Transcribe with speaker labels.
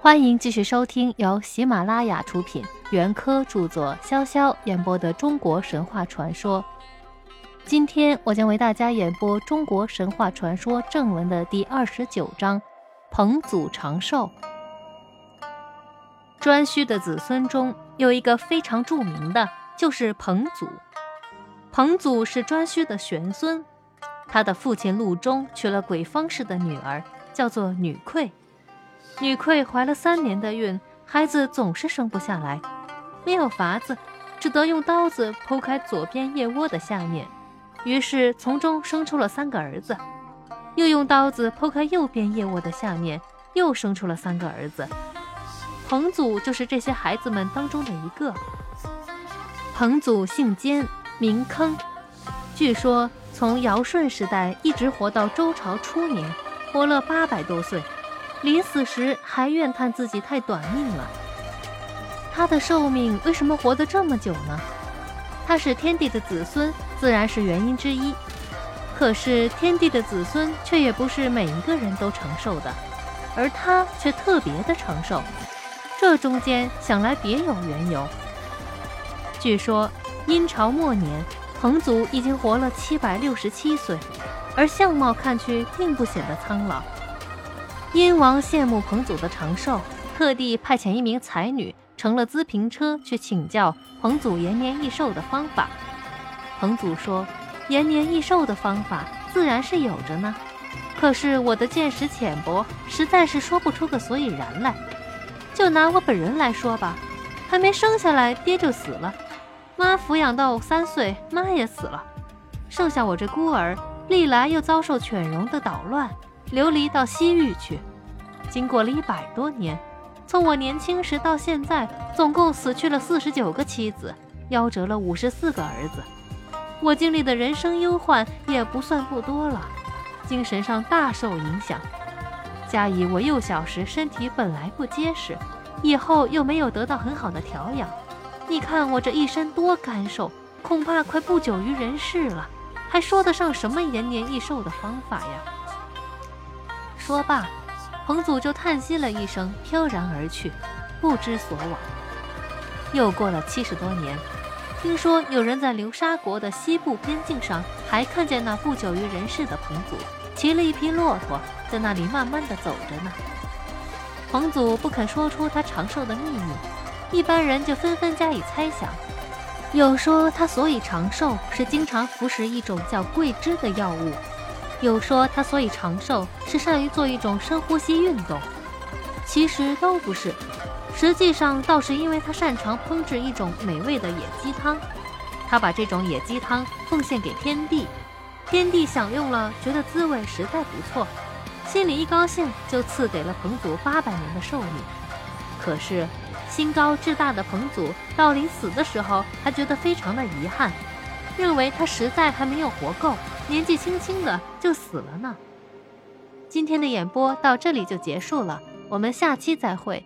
Speaker 1: 欢迎继续收听由喜马拉雅出品、袁科著作、潇潇演播的中国神话传说。今天我将为大家演播中国神话传说正文的第二十九章：彭祖长寿。颛顼的子孙中有一个非常著名的，就是彭祖。彭祖是颛顼的玄孙，他的父亲陆中娶了鬼方氏的女儿，叫做女馈。女馈怀了三年的孕，孩子总是生不下来，没有法子，只得用刀子剖开左边腋窝的下面，于是从中生出了三个儿子。又用刀子剖开右边腋窝的下面，又生出了三个儿子。彭祖就是这些孩子们当中的一个。彭祖姓坚。名坑，据说从尧舜时代一直活到周朝初年，活了八百多岁，临死时还怨叹自己太短命了。他的寿命为什么活得这么久呢？他是天帝的子孙，自然是原因之一。可是天帝的子孙却也不是每一个人都长寿的，而他却特别的长寿，这中间想来别有缘由。据说。殷朝末年，彭祖已经活了七百六十七岁，而相貌看去并不显得苍老。殷王羡慕彭祖的长寿，特地派遣一名才女乘了资平车去请教彭祖延年益寿的方法。彭祖说：“延年益寿的方法自然是有着呢，可是我的见识浅薄，实在是说不出个所以然来。就拿我本人来说吧，还没生下来，爹就死了。”妈抚养到三岁，妈也死了，剩下我这孤儿，历来又遭受犬戎的捣乱，流离到西域去。经过了一百多年，从我年轻时到现在，总共死去了四十九个妻子，夭折了五十四个儿子。我经历的人生忧患也不算不多了，精神上大受影响。加以我幼小时身体本来不结实，以后又没有得到很好的调养。你看我这一身多干瘦，恐怕快不久于人世了，还说得上什么延年益寿的方法呀？说罢，彭祖就叹息了一声，飘然而去，不知所往。又过了七十多年，听说有人在流沙国的西部边境上，还看见那不久于人世的彭祖，骑了一匹骆驼，在那里慢慢的走着呢。彭祖不肯说出他长寿的秘密。一般人就纷纷加以猜想，有说他所以长寿是经常服食一种叫桂枝的药物，有说他所以长寿是善于做一种深呼吸运动。其实都不是，实际上倒是因为他擅长烹制一种美味的野鸡汤，他把这种野鸡汤奉献给天帝，天帝享用了，觉得滋味实在不错，心里一高兴就赐给了彭祖八百年的寿命。可是。心高志大的彭祖到临死的时候，还觉得非常的遗憾，认为他实在还没有活够，年纪轻轻的就死了呢。今天的演播到这里就结束了，我们下期再会。